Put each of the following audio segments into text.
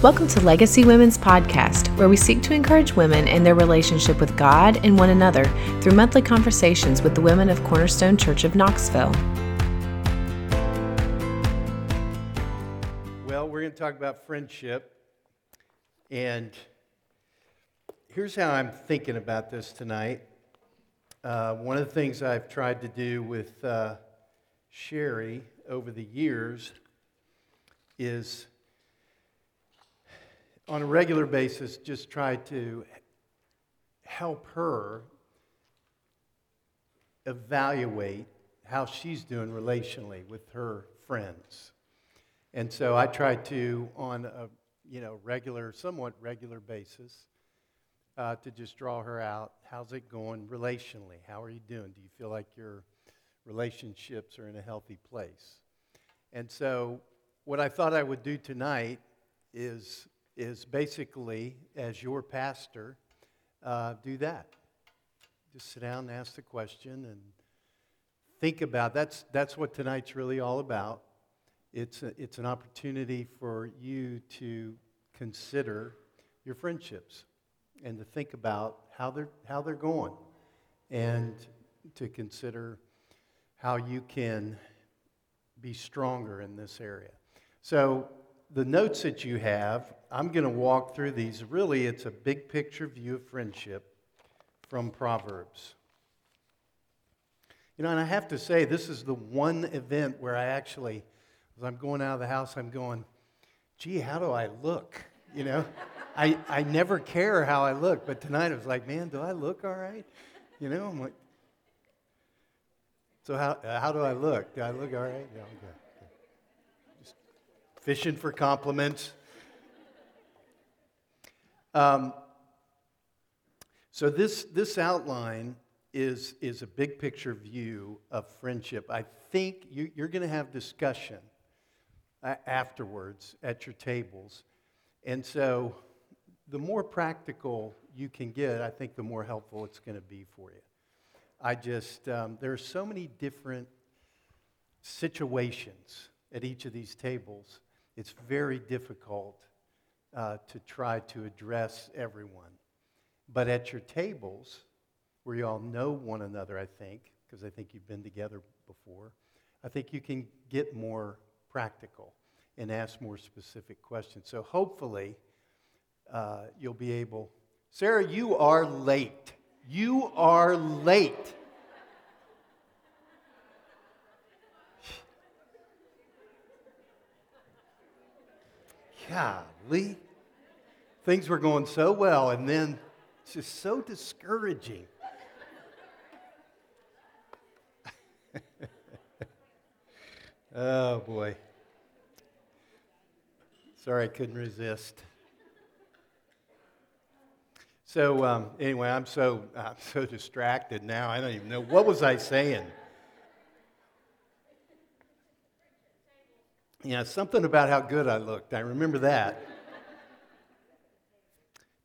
Welcome to Legacy Women's Podcast, where we seek to encourage women in their relationship with God and one another through monthly conversations with the women of Cornerstone Church of Knoxville. Well, we're going to talk about friendship. And here's how I'm thinking about this tonight. Uh, one of the things I've tried to do with uh, Sherry over the years is on a regular basis just try to help her evaluate how she's doing relationally with her friends. And so I try to, on a you know regular, somewhat regular basis, uh, to just draw her out. How's it going relationally? How are you doing? Do you feel like your relationships are in a healthy place? And so, what I thought I would do tonight is is basically, as your pastor, uh, do that. Just sit down and ask the question and think about that's that's what tonight's really all about. It's a, it's an opportunity for you to consider your friendships and to think about how they're how they're going and to consider how you can be stronger in this area. So the notes that you have, I'm going to walk through these. Really, it's a big picture view of friendship from Proverbs. You know, and I have to say, this is the one event where I actually, as I'm going out of the house, I'm going, gee, how do I look? You know, I, I never care how I look, but tonight I was like, man, do I look all right? You know, I'm like, so how, how do I look? Do I look all right? Yeah, good fishing for compliments. Um, so this, this outline is, is a big picture view of friendship. I think you, you're going to have discussion afterwards at your tables. And so the more practical you can get, I think the more helpful it's going to be for you. I just, um, there are so many different situations at each of these tables it's very difficult uh, to try to address everyone. But at your tables, where you all know one another, I think, because I think you've been together before, I think you can get more practical and ask more specific questions. So hopefully, uh, you'll be able. Sarah, you are late. You are late. Golly, things were going so well, and then it's just so discouraging. oh, boy. Sorry, I couldn't resist. So um, anyway, I'm so I'm so distracted now. I don't even know what was I saying. Yeah, something about how good I looked. I remember that.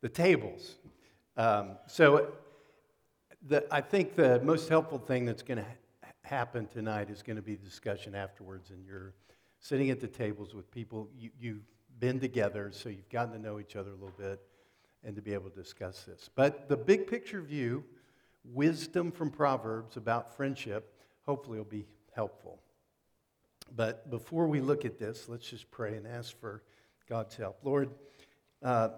the tables. Um, so, the, I think the most helpful thing that's going to ha- happen tonight is going to be discussion afterwards, and you're sitting at the tables with people you, you've been together, so you've gotten to know each other a little bit, and to be able to discuss this. But the big picture view, wisdom from Proverbs about friendship, hopefully will be helpful. But before we look at this, let's just pray and ask for God's help. Lord, uh,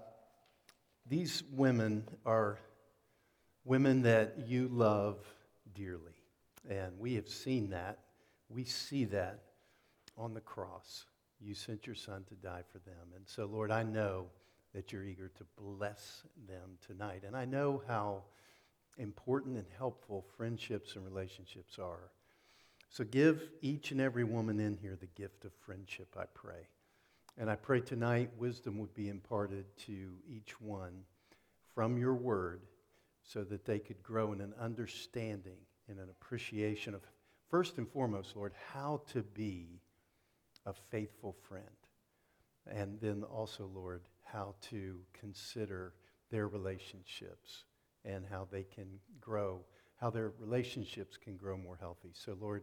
these women are women that you love dearly. And we have seen that. We see that on the cross. You sent your son to die for them. And so, Lord, I know that you're eager to bless them tonight. And I know how important and helpful friendships and relationships are. So give each and every woman in here the gift of friendship, I pray. And I pray tonight wisdom would be imparted to each one from your word so that they could grow in an understanding and an appreciation of, first and foremost, Lord, how to be a faithful friend. And then also, Lord, how to consider their relationships and how they can grow how their relationships can grow more healthy. So, Lord,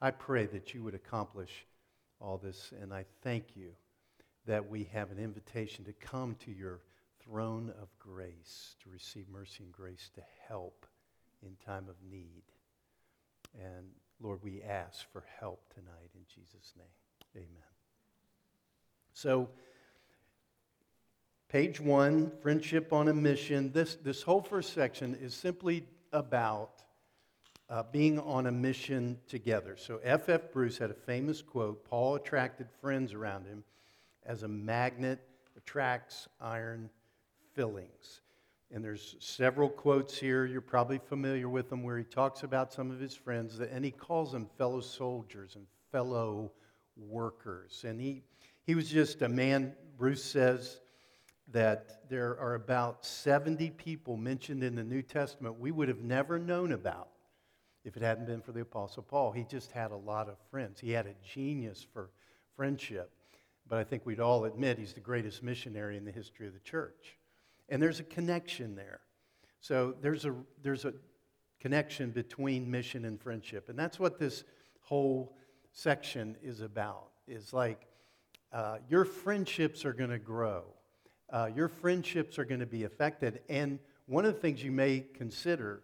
I pray that you would accomplish all this, and I thank you that we have an invitation to come to your throne of grace to receive mercy and grace to help in time of need. And Lord, we ask for help tonight in Jesus' name. Amen. So, page one, friendship on a mission. This, this whole first section is simply about uh, being on a mission together. So, F.F. F. Bruce had a famous quote Paul attracted friends around him as a magnet attracts iron fillings. And there's several quotes here, you're probably familiar with them, where he talks about some of his friends, and he calls them fellow soldiers and fellow workers. And he, he was just a man, Bruce says, that there are about 70 people mentioned in the New Testament we would have never known about if it hadn't been for the Apostle Paul. He just had a lot of friends. He had a genius for friendship. But I think we'd all admit he's the greatest missionary in the history of the church. And there's a connection there. So there's a, there's a connection between mission and friendship. And that's what this whole section is about, is like uh, your friendships are going to grow. Uh, your friendships are going to be affected. And one of the things you may consider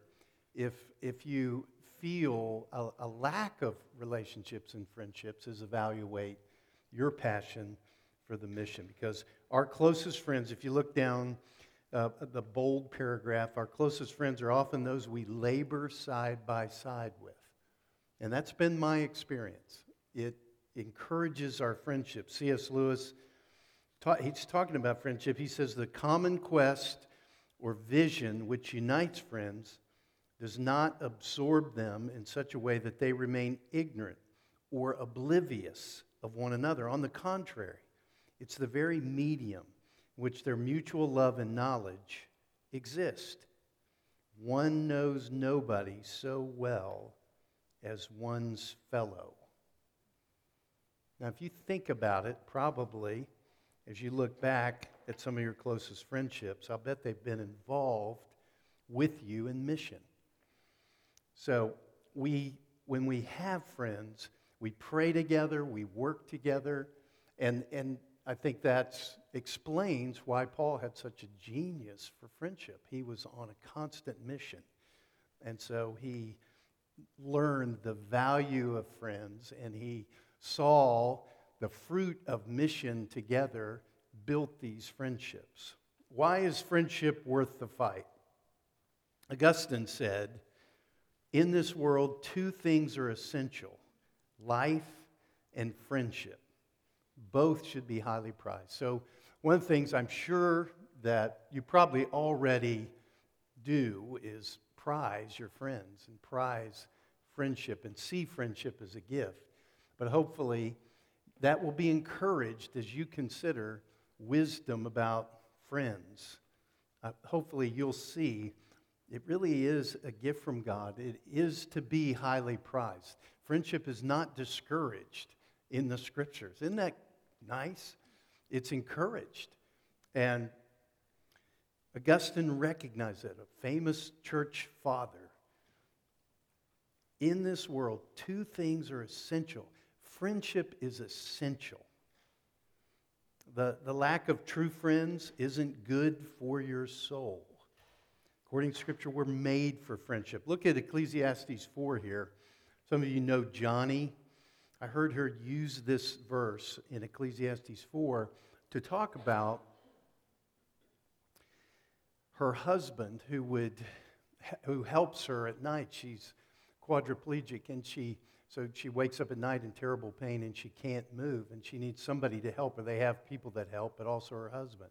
if, if you feel a, a lack of relationships and friendships is evaluate your passion for the mission. Because our closest friends, if you look down uh, the bold paragraph, our closest friends are often those we labor side by side with. And that's been my experience. It encourages our friendship. C.S. Lewis, ta- he's talking about friendship. He says the common quest or vision which unites friends does not absorb them in such a way that they remain ignorant or oblivious of one another. On the contrary, it's the very medium in which their mutual love and knowledge exist. One knows nobody so well as one's fellow. Now, if you think about it, probably as you look back at some of your closest friendships, I'll bet they've been involved with you in mission. So, we, when we have friends, we pray together, we work together, and, and I think that explains why Paul had such a genius for friendship. He was on a constant mission. And so he learned the value of friends and he saw the fruit of mission together built these friendships. Why is friendship worth the fight? Augustine said, In this world, two things are essential life and friendship. Both should be highly prized. So, one of the things I'm sure that you probably already do is prize your friends and prize friendship and see friendship as a gift. But hopefully, that will be encouraged as you consider wisdom about friends. Uh, hopefully, you'll see it really is a gift from God. It is to be highly prized. Friendship is not discouraged in the scriptures. Isn't that nice? It's encouraged. And Augustine recognized it, a famous church father. In this world, two things are essential. Friendship is essential. The, the lack of true friends isn't good for your soul. According to Scripture, we're made for friendship. Look at Ecclesiastes 4 here. Some of you know Joni. I heard her use this verse in Ecclesiastes 4 to talk about her husband who would who helps her at night. She's quadriplegic and she so she wakes up at night in terrible pain and she can't move and she needs somebody to help her. They have people that help, but also her husband.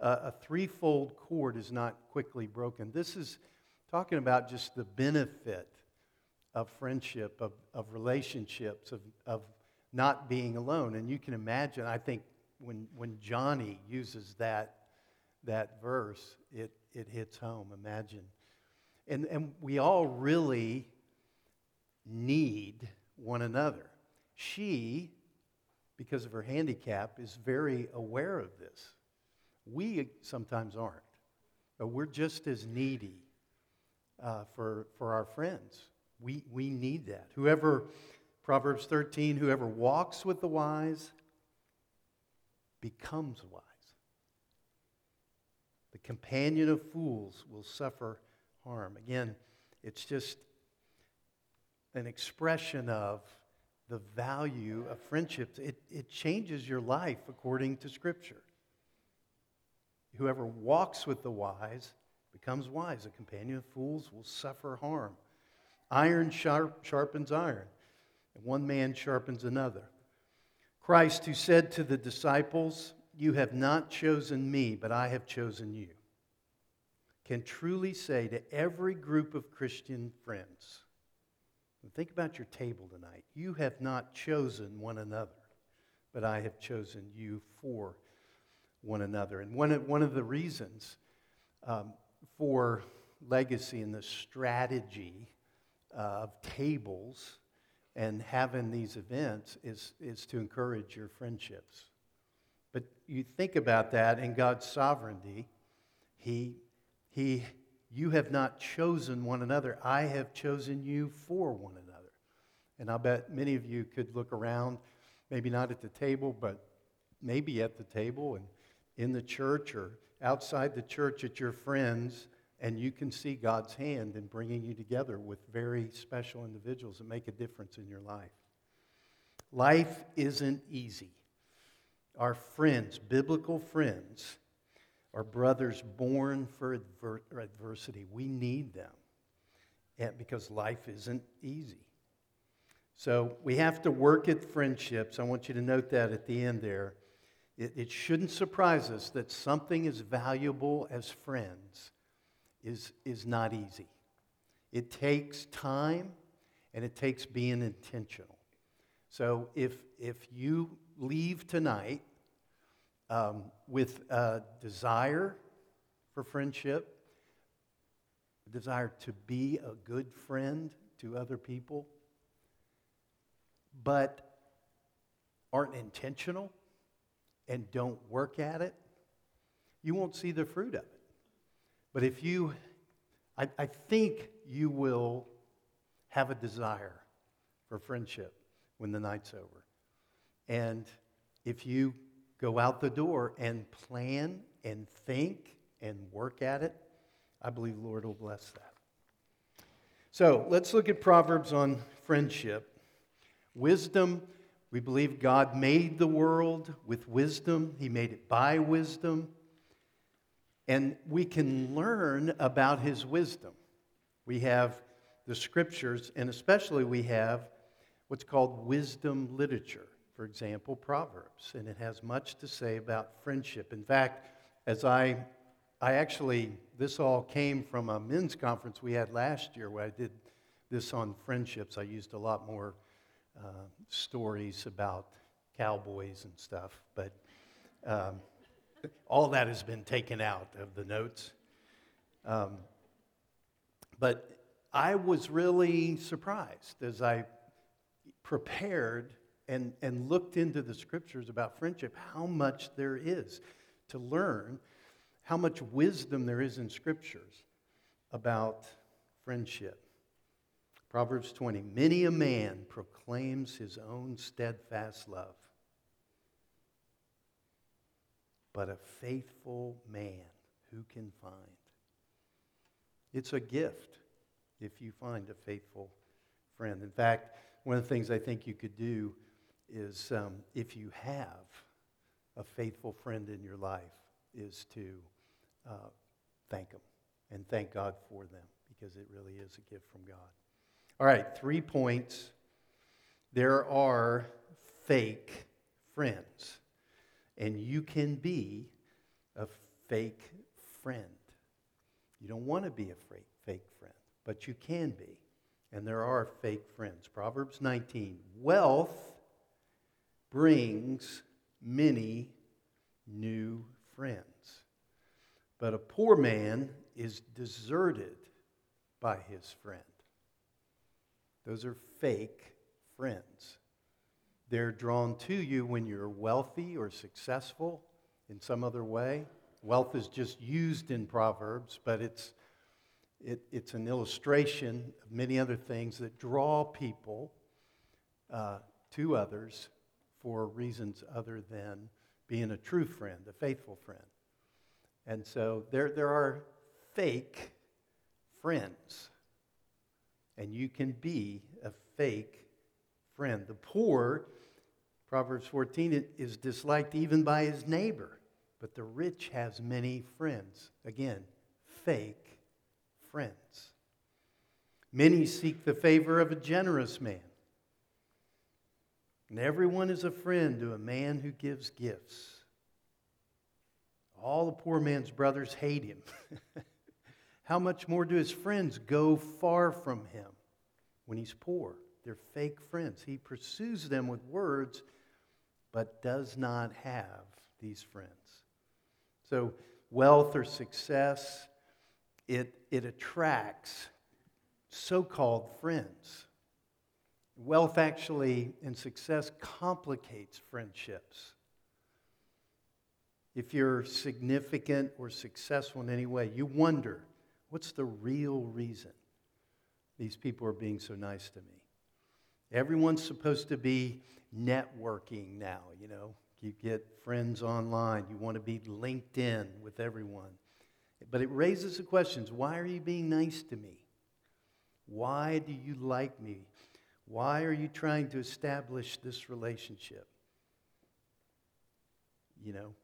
uh, a threefold cord is not quickly broken. This is talking about just the benefit of friendship, of, of relationships, of, of not being alone. And you can imagine, I think when, when Joni uses that, that verse, it, it hits home. Imagine. And, and we all really need one another. She, because of her handicap, is very aware of this. We sometimes aren't, but we're just as needy uh, for, for our friends. We, we need that. Whoever, Proverbs 13, whoever walks with the wise becomes wise. The companion of fools will suffer harm. Again, it's just an expression of the value of friendships. It, it changes your life according to Scripture. Whoever walks with the wise becomes wise. A companion of fools will suffer harm. Iron sharp, sharpens iron, and one man sharpens another. Christ, who said to the disciples, You have not chosen me, but I have chosen you, can truly say to every group of Christian friends, think about your table tonight. You have not chosen one another, but I have chosen you for one another. And one of, one of the reasons um, for legacy and the strategy of tables and having these events is, is to encourage your friendships. But you think about that in God's sovereignty, He, he, you have not chosen one another. I have chosen you for one another. And I bet many of you could look around, maybe not at the table, but maybe at the table and in the church or outside the church at your friends and you can see God's hand in bringing you together with very special individuals that make a difference in your life. Life isn't easy. Our friends, biblical friends, are brothers born for adver- adversity. We need them and because life isn't easy. So we have to work at friendships. I want you to note that at the end there. It, it shouldn't surprise us that something as valuable as friends is, is not easy. It takes time and it takes being intentional. So if, if you leave tonight um, with a desire for friendship, a desire to be a good friend to other people, but aren't intentional and don't work at it, you won't see the fruit of it. But if you, I, I think you will have a desire for friendship when the night's over. And if you go out the door and plan and think and work at it, I believe the Lord will bless that. So let's look at Proverbs on friendship. Wisdom, we believe God made the world with wisdom, He made it by wisdom. And we can learn about his wisdom. We have the scriptures, and especially we have what's called wisdom literature. For example, Proverbs, and it has much to say about friendship. In fact, as I, I actually, this all came from a men's conference we had last year where I did this on friendships. I used a lot more uh, stories about cowboys and stuff, but um, all that has been taken out of the notes. Um, but I was really surprised as I prepared and, and looked into the scriptures about friendship how much there is to learn, how much wisdom there is in scriptures about friendship. Proverbs 20 Many a man proclaims his own steadfast love but a faithful man who can find. It's a gift if you find a faithful friend. In fact, one of the things I think you could do is um, if you have a faithful friend in your life, is to uh, thank them and thank God for them because it really is a gift from God. All right, three points. There are fake friends and you can be a fake friend. You don't want to be a fake friend, but you can be. And there are fake friends. Proverbs 19 Wealth brings many new friends. But a poor man is deserted by his friend. Those are fake friends. They're drawn to you when you're wealthy or successful in some other way. Wealth is just used in Proverbs, but it's, it, it's an illustration of many other things that draw people uh, to others for reasons other than being a true friend, a faithful friend. And so there, there are fake friends. And you can be a fake friend. The poor, Proverbs 14, is disliked even by his neighbor, but the rich has many friends. Again, fake friends. Many seek the favor of a generous man. And everyone is a friend to a man who gives gifts. All the poor man's brothers hate him. How much more do his friends go far from him when he's poor? They're fake friends. He pursues them with words, but does not have these friends. So, wealth or success, it, it attracts so called friends. Wealth actually and success complicates friendships. If you're significant or successful in any way, you wonder what's the real reason these people are being so nice to me? Everyone's supposed to be networking now, you know. You get friends online, you want to be linked in with everyone. But it raises the questions why are you being nice to me? Why do you like me? Why are you trying to establish this relationship? You know,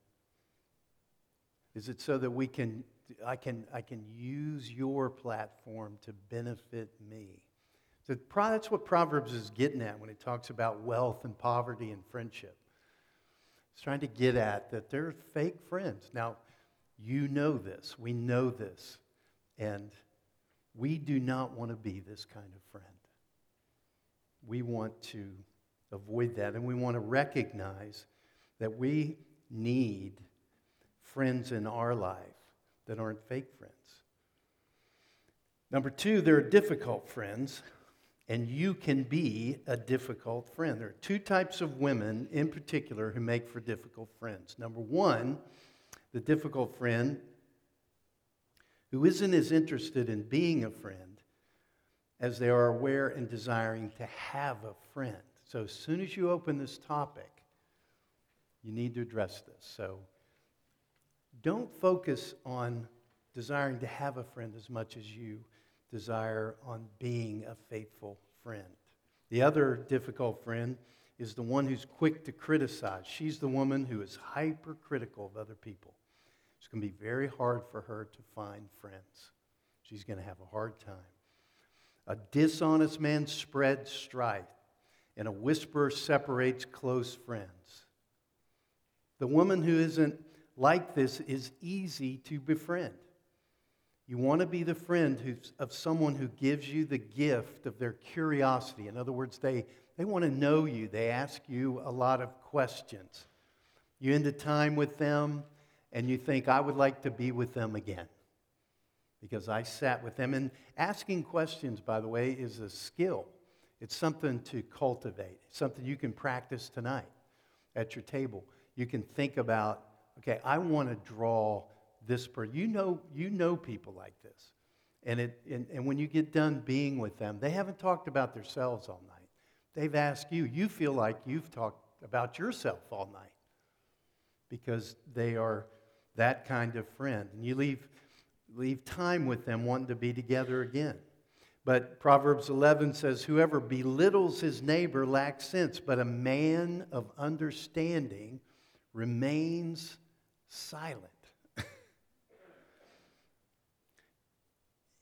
is it so that we can, I can, I can use your platform to benefit me? So that's what Proverbs is getting at when it talks about wealth and poverty and friendship. It's trying to get at that they're fake friends. Now, you know this. We know this. And we do not want to be this kind of friend. We want to avoid that. And we want to recognize that we need friends in our life that aren't fake friends. Number two, there are difficult friends, and you can be a difficult friend. There are two types of women in particular who make for difficult friends. Number one, the difficult friend who isn't as interested in being a friend as they are aware and desiring to have a friend. So as soon as you open this topic, you need to address this. So don't focus on desiring to have a friend as much as you desire on being a faithful friend. The other difficult friend is the one who's quick to criticize. She's the woman who is hypercritical of other people. It's going to be very hard for her to find friends. She's going to have a hard time. A dishonest man spreads strife, and a whisper separates close friends. The woman who isn't like this is easy to befriend. You want to be the friend of someone who gives you the gift of their curiosity. In other words, they, they want to know you, they ask you a lot of questions. You end the time with them, and you think, I would like to be with them again because I sat with them. And asking questions, by the way, is a skill. It's something to cultivate, it's something you can practice tonight at your table. You can think about okay, I want to draw this person. You know, you know people like this. And, it, and, and when you get done being with them, they haven't talked about themselves all night. They've asked you. You feel like you've talked about yourself all night because they are that kind of friend. And you leave, leave time with them wanting to be together again. But Proverbs 11 says, Whoever belittles his neighbor lacks sense, but a man of understanding remains silent.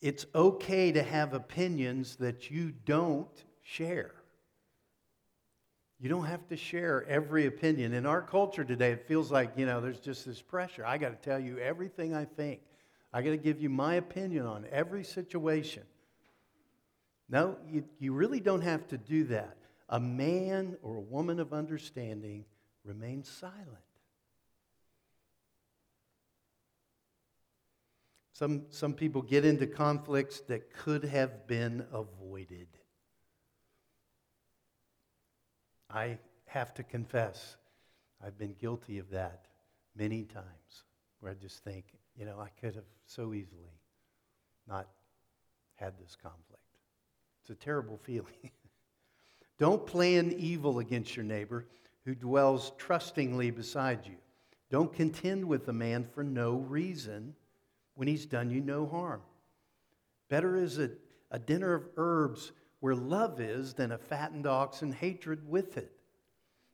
it's okay to have opinions that you don't share. You don't have to share every opinion. In our culture today, it feels like, you know, there's just this pressure. I got to tell you everything I think. I got to give you my opinion on every situation. No, you, you really don't have to do that. A man or a woman of understanding remains silent. Some, some people get into conflicts that could have been avoided. I have to confess, I've been guilty of that many times where I just think, you know, I could have so easily not had this conflict. It's a terrible feeling. Don't plan evil against your neighbor who dwells trustingly beside you. Don't contend with the man for no reason when he's done you no harm. Better is a, a dinner of herbs where love is than a fattened ox and hatred with it.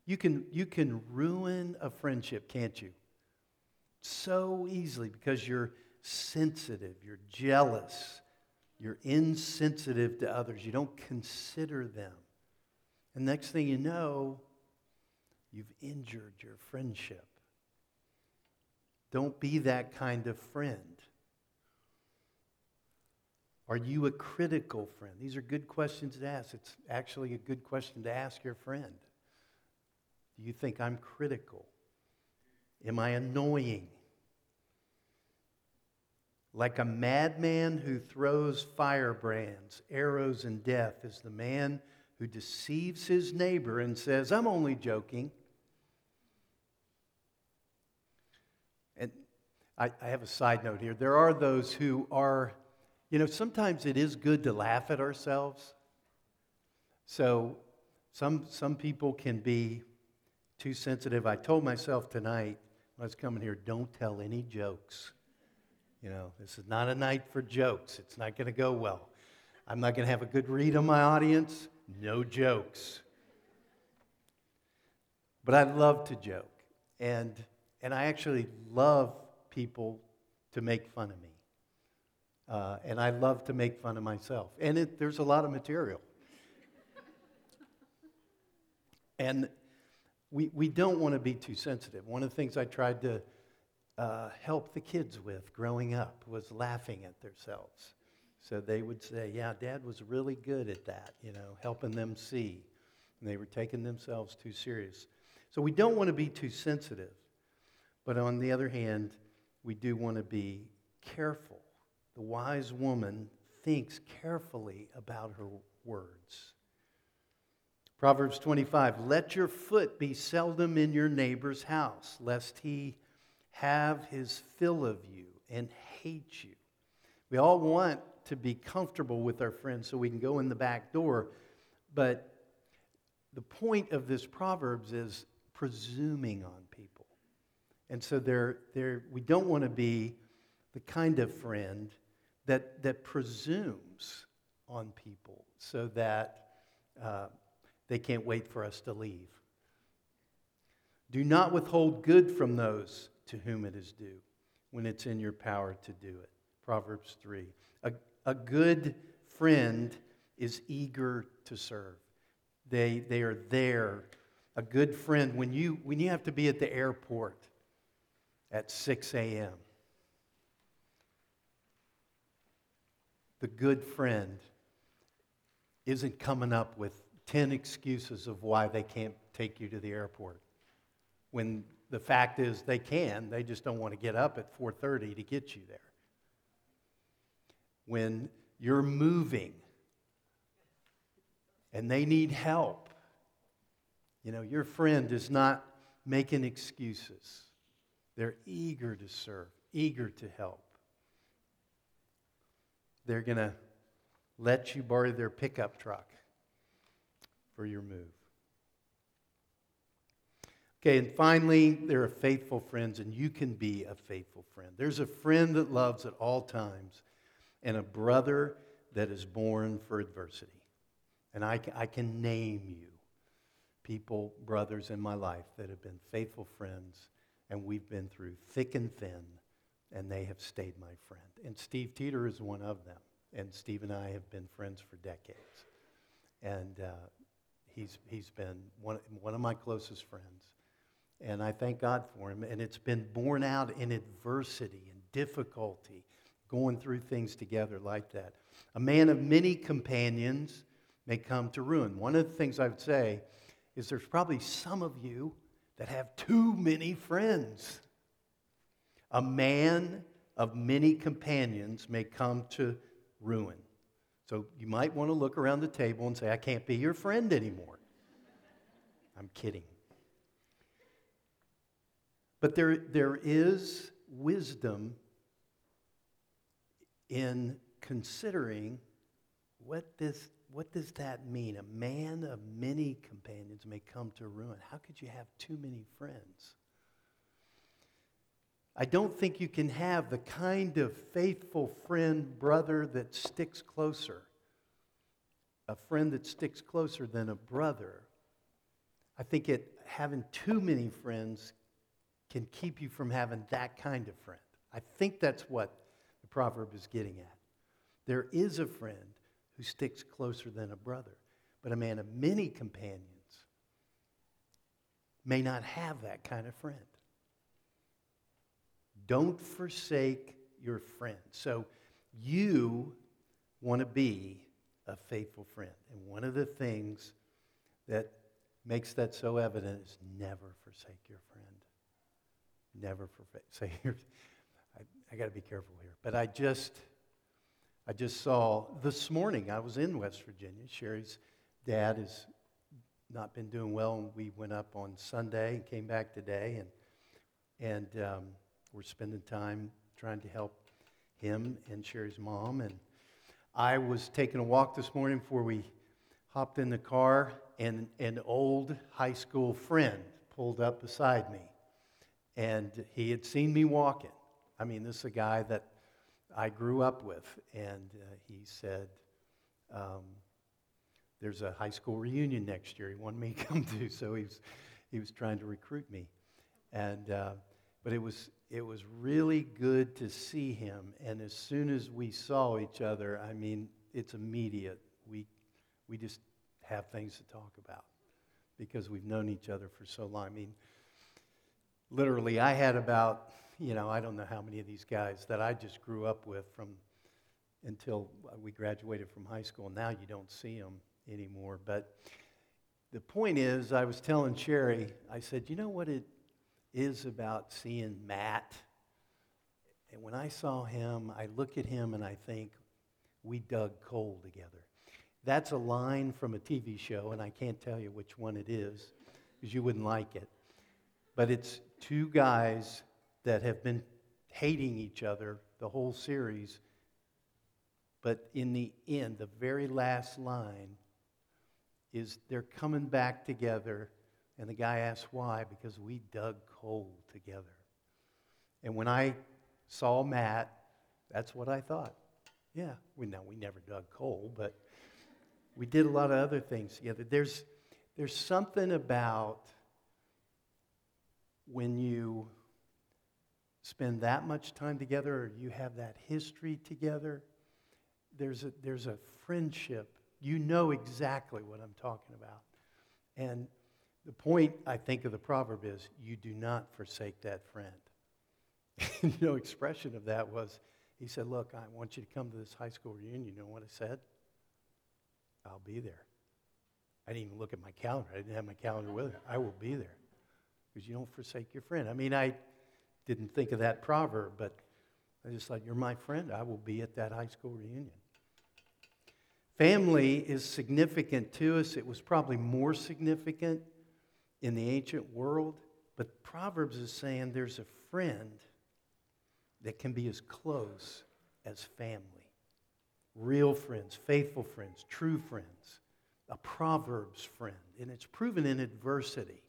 You can, you can ruin a friendship, can't you? So easily because you're sensitive, you're jealous, you're insensitive to others, you don't consider them. And next thing you know, you've injured your friendship. Don't be that kind of friend. Are you a critical friend? These are good questions to ask. It's actually a good question to ask your friend. Do you think I'm critical? Am I annoying? Like a madman who throws firebrands, arrows, and death is the man who deceives his neighbor and says, I'm only joking. And I, I have a side note here. There are those who are, you know, sometimes it is good to laugh at ourselves. So some, some people can be too sensitive. I told myself tonight when I was coming here, don't tell any jokes. You know, this is not a night for jokes. It's not going to go well. I'm not going to have a good read on my audience. No jokes. But I love to joke. And, and I actually love people to make fun of me. Uh, and I love to make fun of myself. And it, there's a lot of material. and we, we don't want to be too sensitive. One of the things I tried to uh, help the kids with growing up was laughing at themselves. So they would say, Yeah, dad was really good at that, you know, helping them see. And they were taking themselves too serious. So we don't want to be too sensitive. But on the other hand, we do want to be careful. The wise woman thinks carefully about her words. Proverbs 25 Let your foot be seldom in your neighbor's house, lest he have his fill of you and hate you. We all want to be comfortable with our friends so we can go in the back door, but the point of this Proverbs is presuming on people. And so they're, they're, we don't want to be the kind of friend that, that presumes on people so that uh, they can't wait for us to leave. Do not withhold good from those to whom it is due when it's in your power to do it. Proverbs 3. A, a good friend is eager to serve. They, they are there. A good friend, when you, when you have to be at the airport at 6 a.m., the good friend isn't coming up with 10 excuses of why they can't take you to the airport. When the fact is they can they just don't want to get up at 4.30 to get you there. When you're moving and they need help you know your friend is not making excuses. They're eager to serve eager to help they're going to let you borrow their pickup truck for your move Okay, and finally, there are faithful friends, and you can be a faithful friend. There's a friend that loves at all times, and a brother that is born for adversity. And I, I can name you people, brothers in my life that have been faithful friends, and we've been through thick and thin, and they have stayed my friend. And Steve Teeter is one of them. And Steve and I have been friends for decades. And uh, he's, he's been one, one of my closest friends. And I thank God for him. And it's been borne out in adversity and difficulty, going through things together like that. A man of many companions may come to ruin. One of the things I would say is there's probably some of you that have too many friends. A man of many companions may come to ruin. So you might want to look around the table and say, I can't be your friend anymore. I'm kidding. But there, there is wisdom in considering what this what does that mean? A man of many companions may come to ruin. How could you have too many friends? I don't think you can have the kind of faithful friend, brother that sticks closer. A friend that sticks closer than a brother. I think it, having too many friends can keep you from having that kind of friend. I think that's what the proverb is getting at. There is a friend who sticks closer than a brother. But a man of many companions may not have that kind of friend. Don't forsake your friend. So you want to be a faithful friend. And one of the things that makes that so evident is never forsake your friend. Never forsake. So I, I got to be careful here. But I just I just saw this morning, I was in West Virginia. Sherry's dad has not been doing well, and we went up on Sunday and came back today, and, and um, we're spending time trying to help him and Sherry's mom. And I was taking a walk this morning before we hopped in the car, and an old high school friend pulled up beside me. And he had seen me walking. I mean, this is a guy that I grew up with. And uh, he said, um, There's a high school reunion next year he wanted me to come to, so he was, he was trying to recruit me. And, uh, but it was, it was really good to see him. And as soon as we saw each other, I mean, it's immediate. We, we just have things to talk about because we've known each other for so long. I mean, literally, I had about you know, I don't know how many of these guys that I just grew up with from until we graduated from high school. Now you don't see them anymore. But the point is, I was telling Sherry, I said, you know what it is about seeing Matt? And when I saw him, I look at him and I think, we dug coal together. That's a line from a TV show, and I can't tell you which one it is because you wouldn't like it. But it's two guys that have been hating each other the whole series. But in the end, the very last line is they're coming back together. And the guy asks why, because we dug coal together. And when I saw Matt, that's what I thought. Yeah, we know we never dug coal, but we did a lot of other things together. There's, there's something about when you spend that much time together or you have that history together, there's a, there's a friendship. You know exactly what I'm talking about. And the point, I think, of the proverb is you do not forsake that friend. you know, expression of that was he said, Look, I want you to come to this high school reunion. You know what I said? I'll be there. I didn't even look at my calendar. I didn't have my calendar with me. I will be there. Because you don't forsake your friend. I mean, I, didn't think of that proverb, but I just thought, You're my friend. I will be at that high school reunion. Family is significant to us. It was probably more significant in the ancient world, but Proverbs is saying there's a friend that can be as close as family. Real friends, faithful friends, true friends, a Proverbs friend. And it's proven in adversity.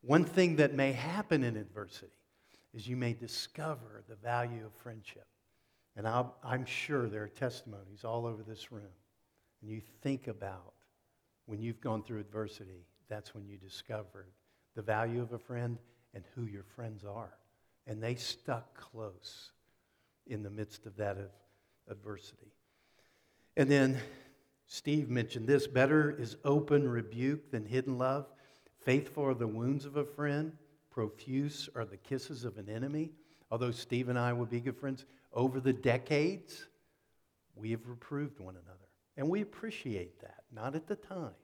One thing that may happen in adversity is you may discover the value of friendship. And i am sure there are testimonies all over this room. And you think about when you've gone through adversity, that's when you discovered the value of a friend and who your friends are. And they stuck close in the midst of that of adversity. And then Steve mentioned this better is open rebuke than hidden love. Faithful are the wounds of a friend, profuse are the kisses of an enemy. Although Steve and I would be good friends, over the decades, we have reproved one another. And we appreciate that, not at the time.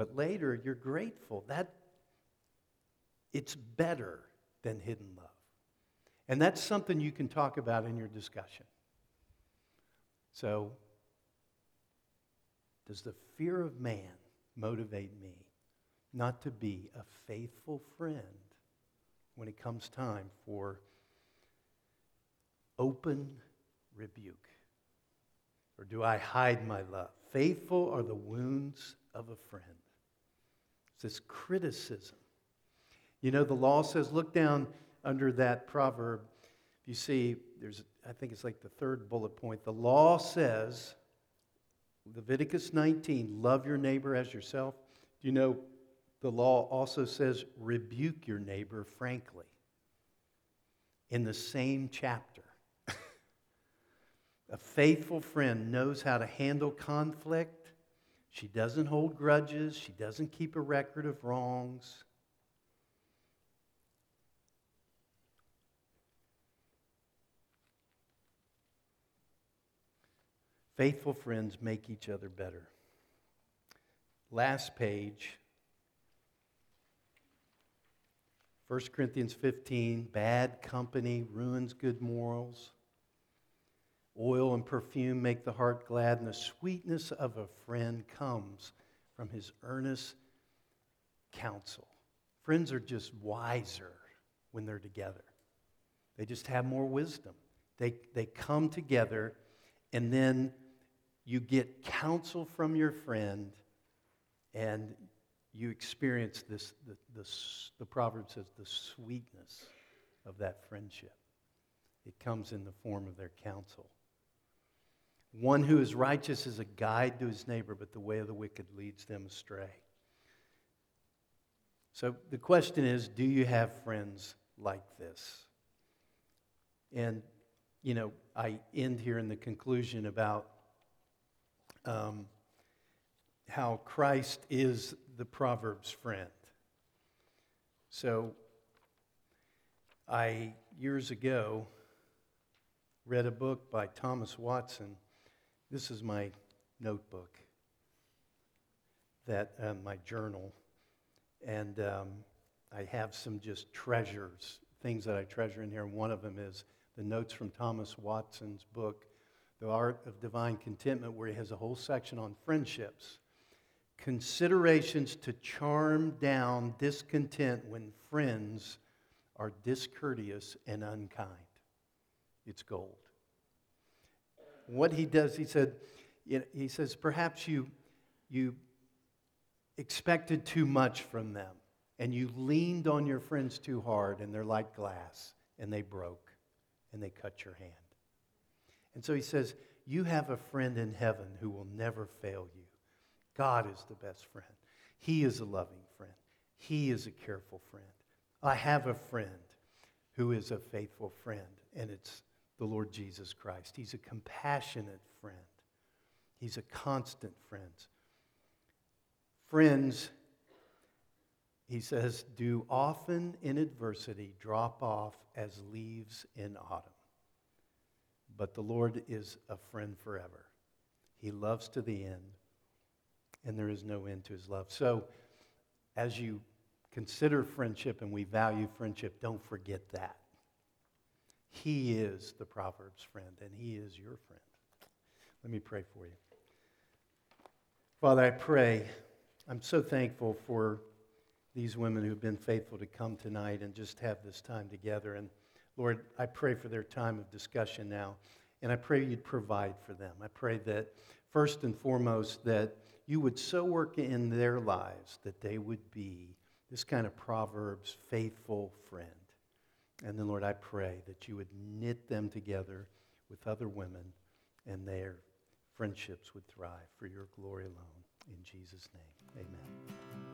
But later, you're grateful. That it's better than hidden love. And that's something you can talk about in your discussion. So, does the fear of man motivate me not to be a faithful friend when it comes time for open rebuke? Or do I hide my love? Faithful are the wounds of a friend. It's this criticism. You know, the law says, look down under that proverb. You see, there's, I think it's like the third bullet point. The law says, Leviticus 19, love your neighbor as yourself. Do you know the law also says, rebuke your neighbor frankly in the same chapter? A faithful friend knows how to handle conflict. She doesn't hold grudges. She doesn't keep a record of wrongs. Faithful friends make each other better. Last page. 1 Corinthians 15 bad company ruins good morals. Oil and perfume make the heart glad, and the sweetness of a friend comes from his earnest counsel. Friends are just wiser when they're together, they just have more wisdom. They, they come together, and then you get counsel from your friend, and you experience this, the, the, the proverb says, the sweetness of that friendship. It comes in the form of their counsel. One who is righteous is a guide to his neighbor, but the way of the wicked leads them astray. So the question is do you have friends like this? And, you know, I end here in the conclusion about um, how Christ is the Proverbs friend. So I, years ago, read a book by Thomas Watson this is my notebook, that uh, my journal, and um, I have some just treasures, things that I treasure in here. One of them is the notes from Thomas Watson's book, The Art of Divine Contentment, where he has a whole section on friendships. Considerations to charm down discontent when friends are discourteous and unkind. It's gold what he does, he said, he says, perhaps you, you expected too much from them and you leaned on your friends too hard and they're like glass and they broke and they cut your hand. And so he says, You have a friend in heaven who will never fail you. God is the best friend. He is a loving friend. He is a careful friend. I have a friend who is a faithful friend, and it's the Lord Jesus Christ. He's a compassionate friend, He's a constant friend. Friends, he says, do often in adversity drop off as leaves in autumn. But the Lord is a friend forever. He loves to the end, and there is no end to his love. So, as you consider friendship and we value friendship, don't forget that. He is the Proverbs friend, and He is your friend. Let me pray for you. Father, I pray. I'm so thankful for these women who've been faithful to come tonight and just have this time together. And Lord, I pray for their time of discussion now. And I pray you'd provide for them. I pray that first and foremost, that you would so work in their lives that they would be this kind of Proverbs faithful friend. And then, Lord, I pray that you would knit them together with other women and their friendships would thrive for your glory alone. In Jesus' name, amen.